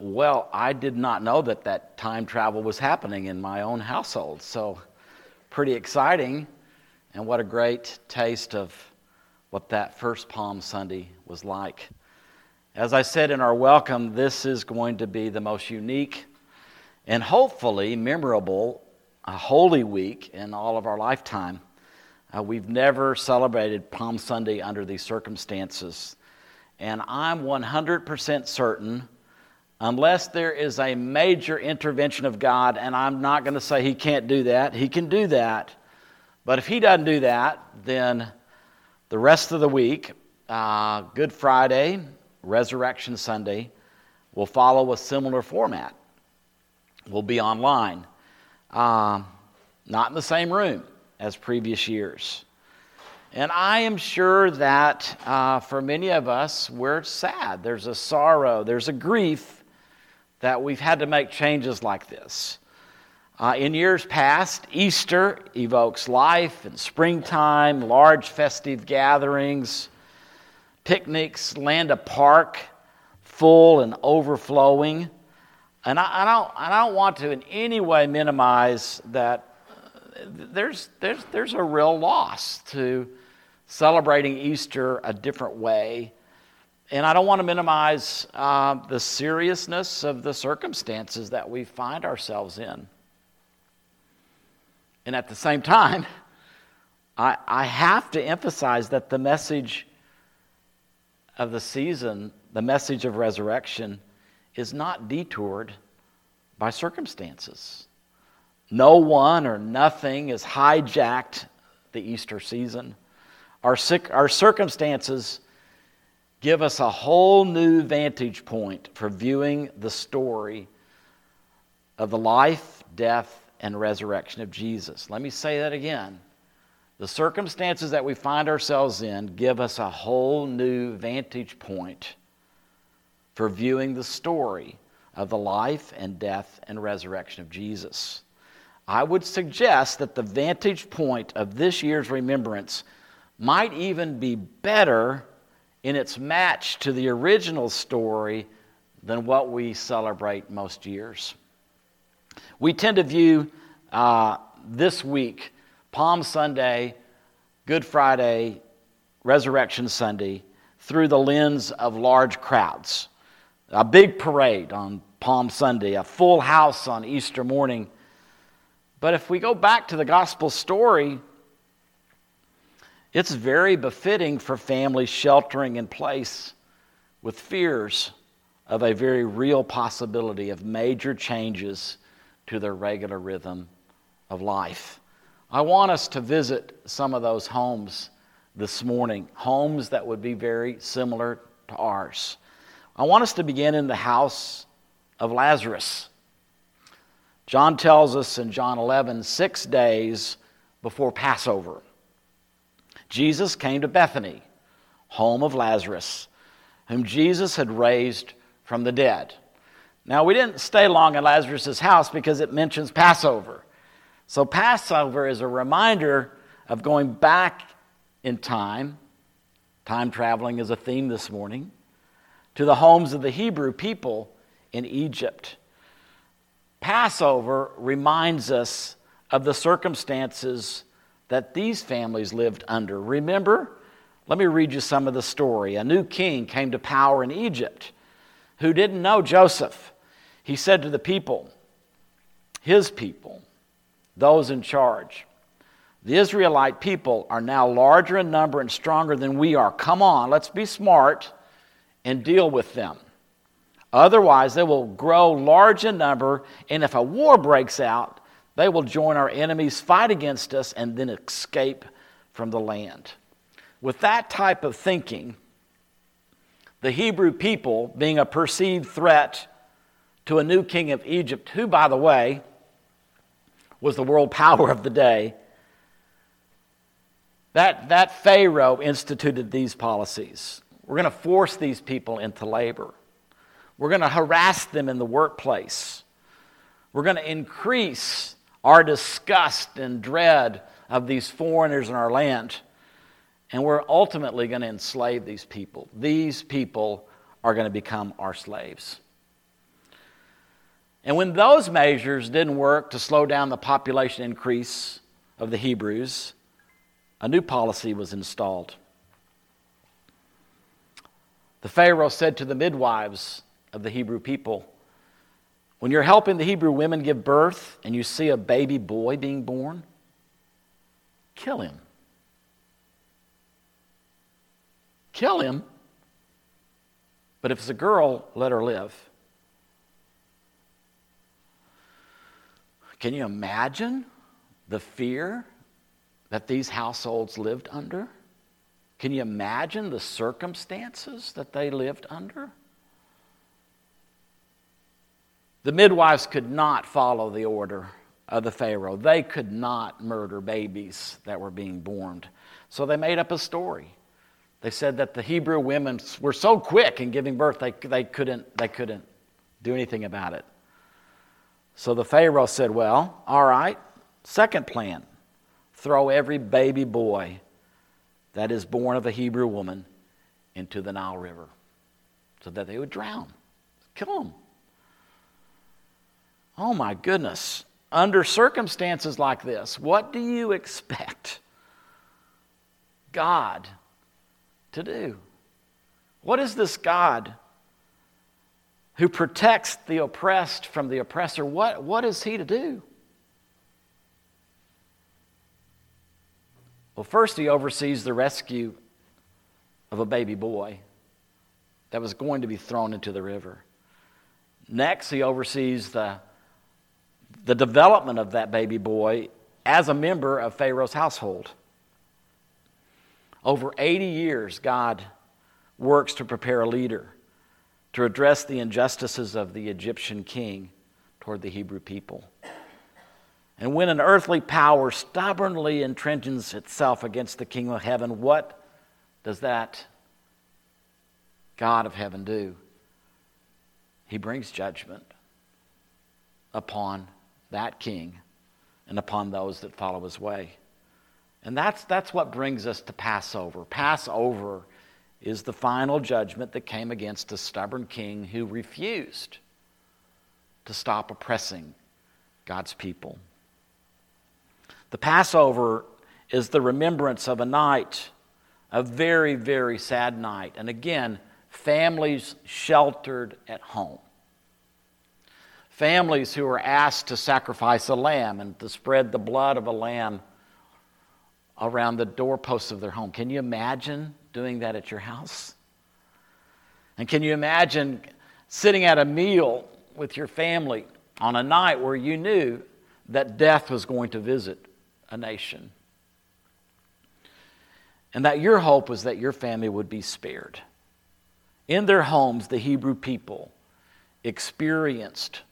Well, I did not know that that time travel was happening in my own household. So, pretty exciting. And what a great taste of what that first Palm Sunday was like. As I said in our welcome, this is going to be the most unique and hopefully memorable uh, Holy Week in all of our lifetime. Uh, we've never celebrated Palm Sunday under these circumstances. And I'm 100% certain, unless there is a major intervention of God, and I'm not going to say He can't do that, He can do that. But if He doesn't do that, then the rest of the week, uh, Good Friday, Resurrection Sunday, will follow a similar format. We'll be online, uh, not in the same room as previous years. And I am sure that uh, for many of us, we're sad. There's a sorrow, there's a grief that we've had to make changes like this. Uh, in years past, Easter evokes life and springtime, large festive gatherings, picnics, land a park full and overflowing. And I, I, don't, I don't want to in any way minimize that there's, there's, there's a real loss to celebrating Easter a different way. And I don't want to minimize uh, the seriousness of the circumstances that we find ourselves in. And at the same time, I, I have to emphasize that the message of the season, the message of resurrection, is not detoured by circumstances. No one or nothing has hijacked the Easter season. Our, our circumstances give us a whole new vantage point for viewing the story of the life, death, and resurrection of Jesus. Let me say that again. The circumstances that we find ourselves in give us a whole new vantage point for viewing the story of the life and death and resurrection of Jesus. I would suggest that the vantage point of this year's remembrance might even be better in its match to the original story than what we celebrate most years. We tend to view uh, this week, Palm Sunday, Good Friday, Resurrection Sunday, through the lens of large crowds. A big parade on Palm Sunday, a full house on Easter morning. But if we go back to the gospel story, it's very befitting for families sheltering in place with fears of a very real possibility of major changes to their regular rhythm of life. I want us to visit some of those homes this morning, homes that would be very similar to ours. I want us to begin in the house of Lazarus. John tells us in John 11, six days before Passover, Jesus came to Bethany, home of Lazarus, whom Jesus had raised from the dead. Now, we didn't stay long at Lazarus' house because it mentions Passover. So, Passover is a reminder of going back in time. Time traveling is a theme this morning to the homes of the Hebrew people in Egypt. Passover reminds us of the circumstances that these families lived under. Remember? Let me read you some of the story. A new king came to power in Egypt who didn't know Joseph. He said to the people, his people, those in charge, the Israelite people are now larger in number and stronger than we are. Come on, let's be smart and deal with them. Otherwise, they will grow large in number, and if a war breaks out, they will join our enemies, fight against us, and then escape from the land. With that type of thinking, the Hebrew people, being a perceived threat to a new king of Egypt, who, by the way, was the world power of the day, that, that Pharaoh instituted these policies. We're going to force these people into labor. We're going to harass them in the workplace. We're going to increase our disgust and dread of these foreigners in our land. And we're ultimately going to enslave these people. These people are going to become our slaves. And when those measures didn't work to slow down the population increase of the Hebrews, a new policy was installed. The Pharaoh said to the midwives of the Hebrew people, When you're helping the Hebrew women give birth and you see a baby boy being born, kill him. Kill him. But if it's a girl, let her live. Can you imagine the fear that these households lived under? Can you imagine the circumstances that they lived under? The midwives could not follow the order of the Pharaoh. They could not murder babies that were being born. So they made up a story. They said that the Hebrew women were so quick in giving birth, they, they, couldn't, they couldn't do anything about it. So the Pharaoh said, Well, all right, second plan throw every baby boy that is born of a Hebrew woman into the Nile River so that they would drown. Kill them. Oh my goodness. Under circumstances like this, what do you expect God to do? What is this God who protects the oppressed from the oppressor, what, what is he to do? Well, first, he oversees the rescue of a baby boy that was going to be thrown into the river. Next, he oversees the, the development of that baby boy as a member of Pharaoh's household. Over 80 years, God works to prepare a leader to address the injustices of the Egyptian king toward the Hebrew people. And when an earthly power stubbornly entrenches itself against the kingdom of heaven, what does that God of heaven do? He brings judgment upon that king and upon those that follow his way. And that's, that's what brings us to Passover. Passover is the final judgment that came against a stubborn king who refused to stop oppressing God's people. The Passover is the remembrance of a night, a very, very sad night. And again, families sheltered at home. Families who were asked to sacrifice a lamb and to spread the blood of a lamb around the doorposts of their home. Can you imagine doing that at your house? And can you imagine sitting at a meal with your family on a night where you knew that death was going to visit a nation? And that your hope was that your family would be spared. In their homes, the Hebrew people experienced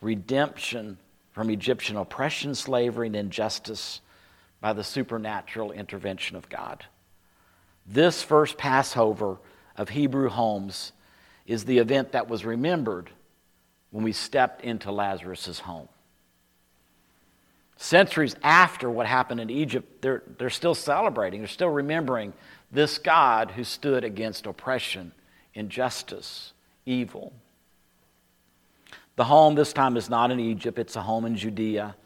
redemption from Egyptian oppression, slavery, and injustice by the supernatural intervention of God. This first Passover of Hebrew homes is the event that was remembered when we stepped into Lazarus' home. Centuries after what happened in Egypt, they're, they're still celebrating, they're still remembering this God who stood against oppression, injustice, evil. The home this time is not in Egypt, it's a home in Judea.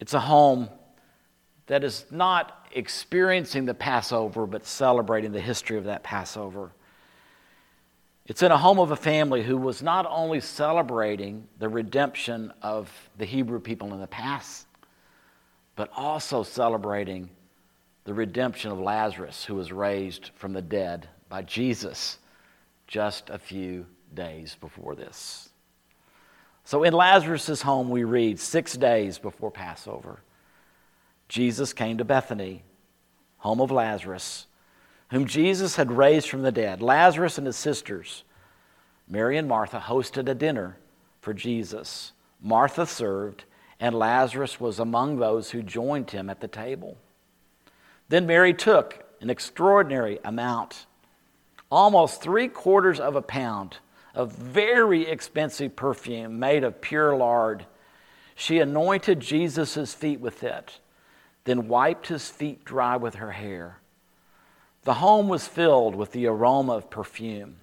It's a home that is not experiencing the Passover, but celebrating the history of that Passover. It's in a home of a family who was not only celebrating the redemption of the Hebrew people in the past, but also celebrating the redemption of Lazarus, who was raised from the dead by Jesus just a few days before this. So in Lazarus' home, we read six days before Passover, Jesus came to Bethany, home of Lazarus, whom Jesus had raised from the dead. Lazarus and his sisters, Mary and Martha, hosted a dinner for Jesus. Martha served, and Lazarus was among those who joined him at the table. Then Mary took an extraordinary amount, almost three quarters of a pound a very expensive perfume made of pure nard. She anointed Jesus' feet with it, then wiped his feet dry with her hair. The home was filled with the aroma of perfume.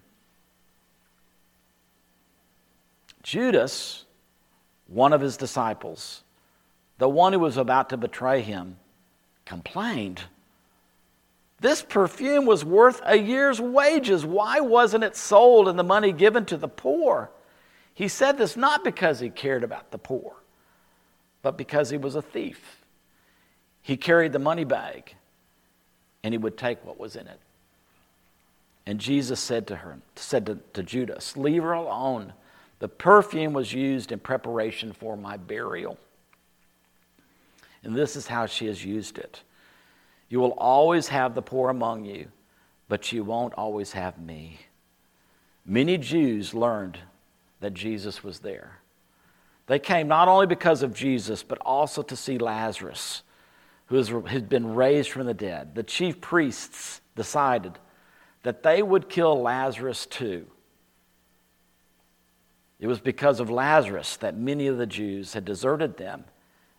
Judas, one of his disciples, the one who was about to betray him, complained. This perfume was worth a year's wages. Why wasn't it sold and the money given to the poor? He said this not because he cared about the poor, but because he was a thief. He carried the money bag and he would take what was in it. And Jesus said to her, said to, to Judas, Leave her alone. The perfume was used in preparation for my burial. And this is how she has used it. You will always have the poor among you, but you won't always have me. Many Jews learned that Jesus was there. They came not only because of Jesus, but also to see Lazarus, who had been raised from the dead. The chief priests decided that they would kill Lazarus too. It was because of Lazarus that many of the Jews had deserted them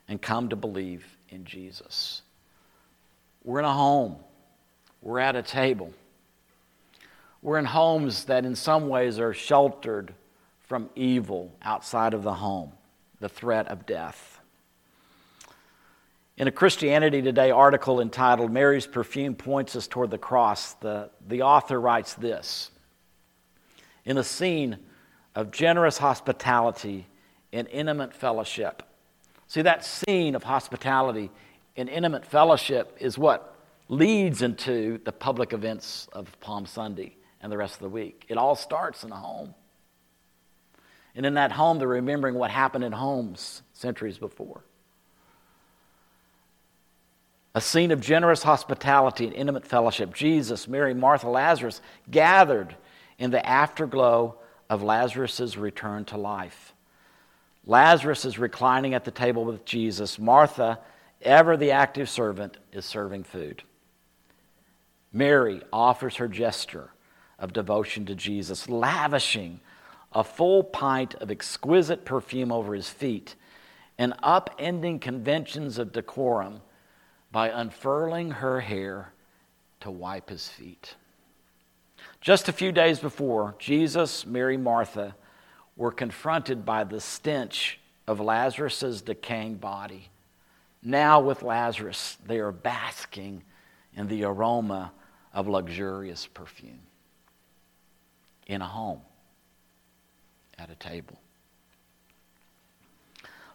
and come to believe in Jesus. We're in a home, we're at a table. We're in homes that, in some ways, are sheltered from evil outside of the home, the threat of death. In a Christianity Today article entitled Mary's Perfume Points Us Toward the Cross, the, the author writes this In a scene of generous hospitality and intimate fellowship, See, that scene of hospitality and intimate fellowship is what leads into the public events of Palm Sunday and the rest of the week. It all starts in a home. And in that home, they're remembering what happened in homes centuries before. A scene of generous hospitality and intimate fellowship. Jesus, Mary, Martha, Lazarus gathered in the afterglow of Lazarus' return to life. Lazarus is reclining at the table with Jesus. Martha, ever the active servant, is serving food. Mary offers her gesture of devotion to Jesus, lavishing a full pint of exquisite perfume over his feet and upending conventions of decorum by unfurling her hair to wipe his feet. Just a few days before, Jesus, Mary, Martha, were confronted by the stench of Lazarus' decaying body. Now, with Lazarus, they are basking in the aroma of luxurious perfume in a home, at a table.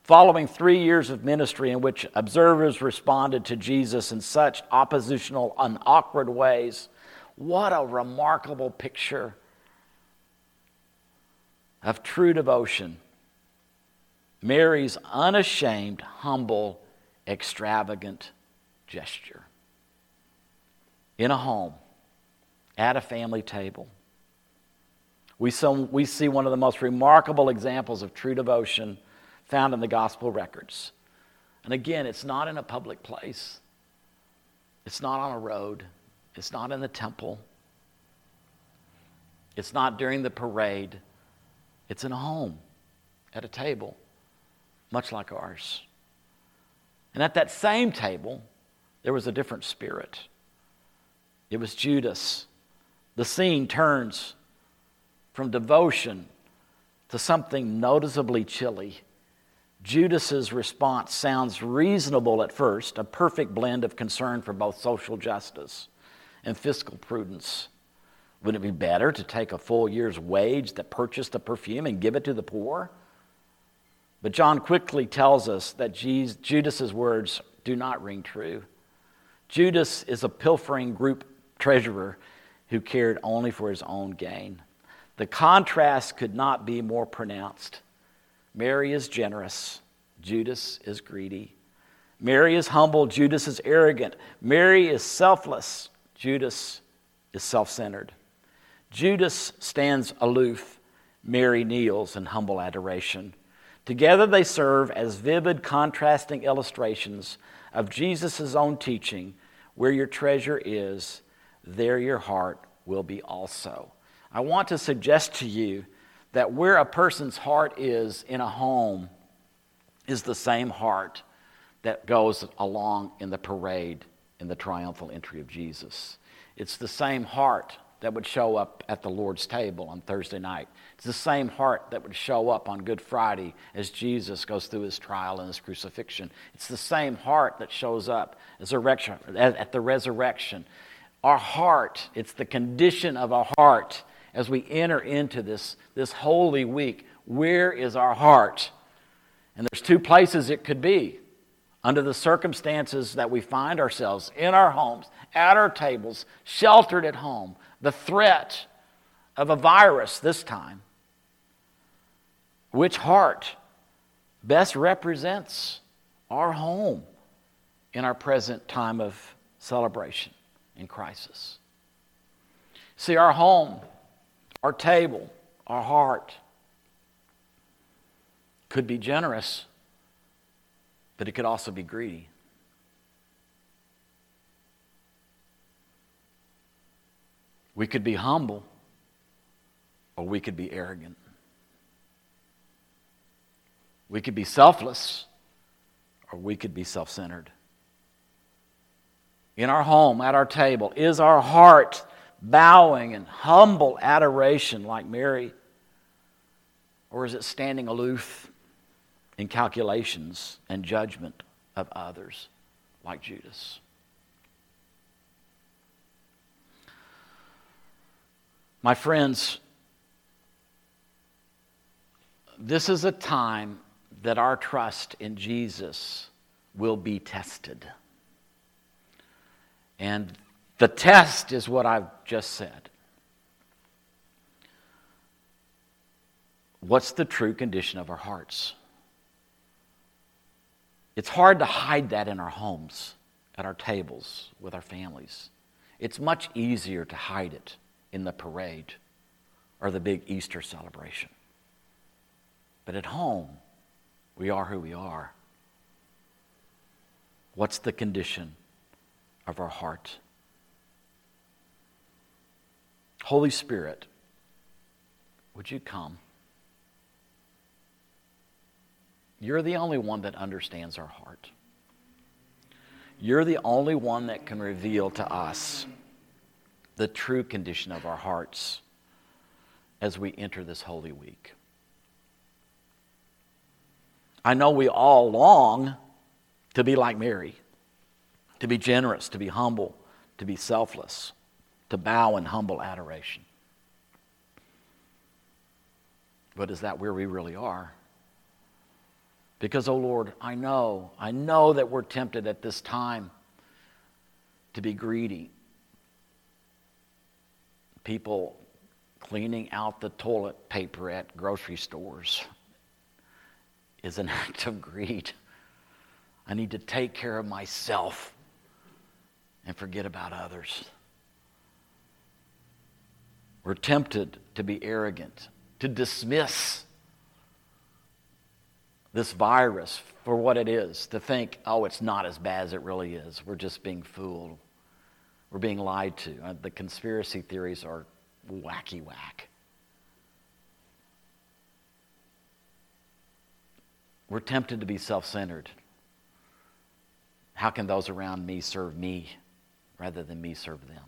Following three years of ministry in which observers responded to Jesus in such oppositional and awkward ways, what a remarkable picture of true devotion. Mary's unashamed, humble, extravagant gesture. In a home, at a family table. We, we see one of the most remarkable examples of true devotion found in the gospel records. And again, it's not in a public place, it's not on a road, it's not in the temple, it's not during the parade. It's in a home, at a table, much like ours. And at that same table, there was a different spirit. It was Judas. The scene turns from devotion to something noticeably chilly. Judas's response sounds reasonable at first, a perfect blend of concern for both social justice and fiscal prudence. Wouldn't it be better to take a full year's wage that purchased the perfume and give it to the poor? But John quickly tells us that Judas's words do not ring true. Judas is a pilfering group treasurer who cared only for his own gain. The contrast could not be more pronounced. Mary is generous, Judas is greedy. Mary is humble, Judas is arrogant. Mary is selfless, Judas is self centered. Judas stands aloof, Mary kneels in humble adoration. Together they serve as vivid, contrasting illustrations of Jesus' own teaching where your treasure is, there your heart will be also. I want to suggest to you that where a person's heart is in a home is the same heart that goes along in the parade in the triumphal entry of Jesus. It's the same heart that would show up at the Lord's table on Thursday night. It's the same heart that would show up on Good Friday as Jesus goes through his trial and his crucifixion. It's the same heart that shows up as at the resurrection. Our heart, it's the condition of our heart as we enter into this, this holy week. Where is our heart? And there's two places it could be under the circumstances that we find ourselves in our homes, at our tables, sheltered at home, the threat of a virus this time. Which heart best represents our home in our present time of celebration and crisis? See, our home, our table, our heart could be generous, but it could also be greedy. We could be humble, or we could be arrogant. We could be selfless, or we could be self centered. In our home, at our table, is our heart bowing in humble adoration like Mary? Or is it standing aloof in calculations and judgment of others like Judas? My friends, this is a time that our trust in Jesus will be tested. And the test is what I've just said. What's the true condition of our hearts? It's hard to hide that in our homes, at our tables, with our families. It's much easier to hide it in the parade or the big Easter celebration. But at home, we are who we are. What's the condition of our heart? Holy Spirit, would you come? You're the only one that understands our heart. You're the only one that can reveal to us the true condition of our hearts as we enter this holy week. I know we all long to be like Mary, to be generous, to be humble, to be selfless, to bow in humble adoration. But is that where we really are? Because, oh Lord, I know, I know that we're tempted at this time to be greedy, people cleaning out the toilet paper at grocery stores is an act of greed. I need to take care of myself and forget about others. We're tempted to be arrogant, to dismiss this virus for what it is, to think, oh, it's not as bad as it really is. We're just being fooled. We're being lied to. Uh, the conspiracy theories are wacky whack. We're tempted to be self centered. How can those around me serve me rather than me serve them?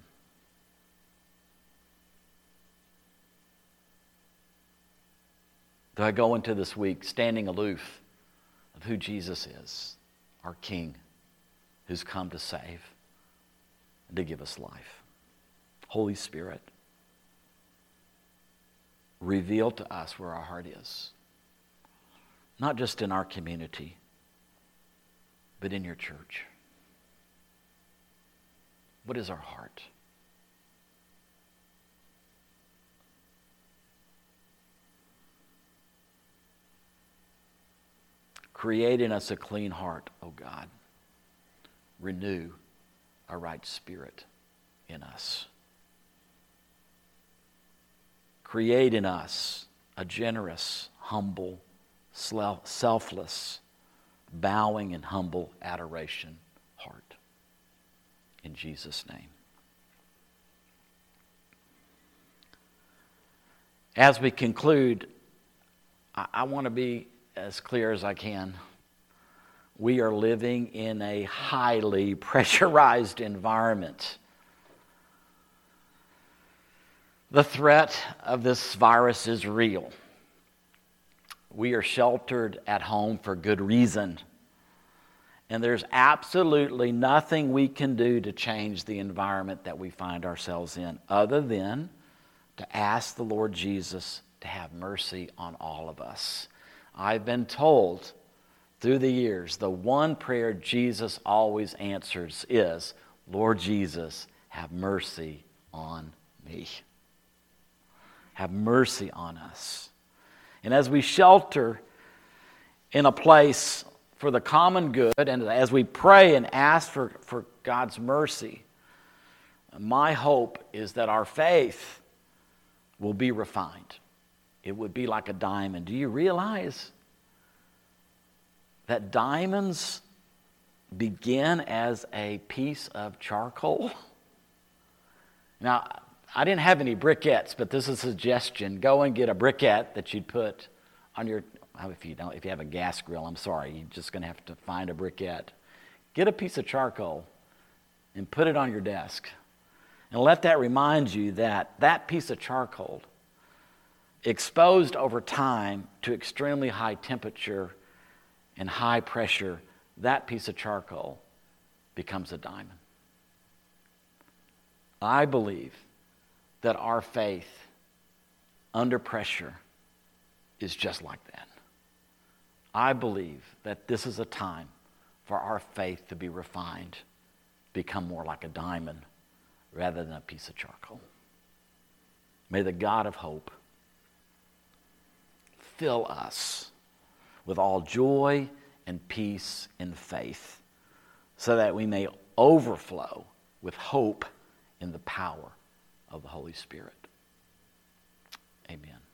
Do I go into this week standing aloof of who Jesus is, our King, who's come to save? To give us life. Holy Spirit, reveal to us where our heart is, not just in our community, but in your church. What is our heart? Create in us a clean heart, O oh God. Renew a right spirit in us. Create in us a generous, humble, selfless, bowing and humble adoration heart. In Jesus' name. As we conclude, I, I want to be as clear as I can we are living in a highly pressurized environment. The threat of this virus is real. We are sheltered at home for good reason. And there's absolutely nothing we can do to change the environment that we find ourselves in other than to ask the Lord Jesus to have mercy on all of us. I've been told through the years the one prayer Jesus always answers is, Lord Jesus, have mercy on me. Have mercy on us. And as we shelter in a place for the common good, and as we pray and ask for, for God's mercy, my hope is that our faith will be refined. It would be like a diamond. Do you realize that diamonds begin as a piece of charcoal? Now, I didn't have any briquettes, but this is a suggestion. Go and get a briquette that you'd put on your if you don't, if you have a gas grill, I'm sorry, you're just going to have to find a briquette. Get a piece of charcoal and put it on your desk. And let that remind you that that piece of charcoal, exposed over time to extremely high temperature and high pressure, that piece of charcoal becomes a diamond. I believe that our faith under pressure is just like that. I believe that this is a time for our faith to be refined, become more like a diamond rather than a piece of charcoal. May the God of hope fill us with all joy and peace in faith, so that we may overflow with hope in the power of the Holy Spirit. Amen.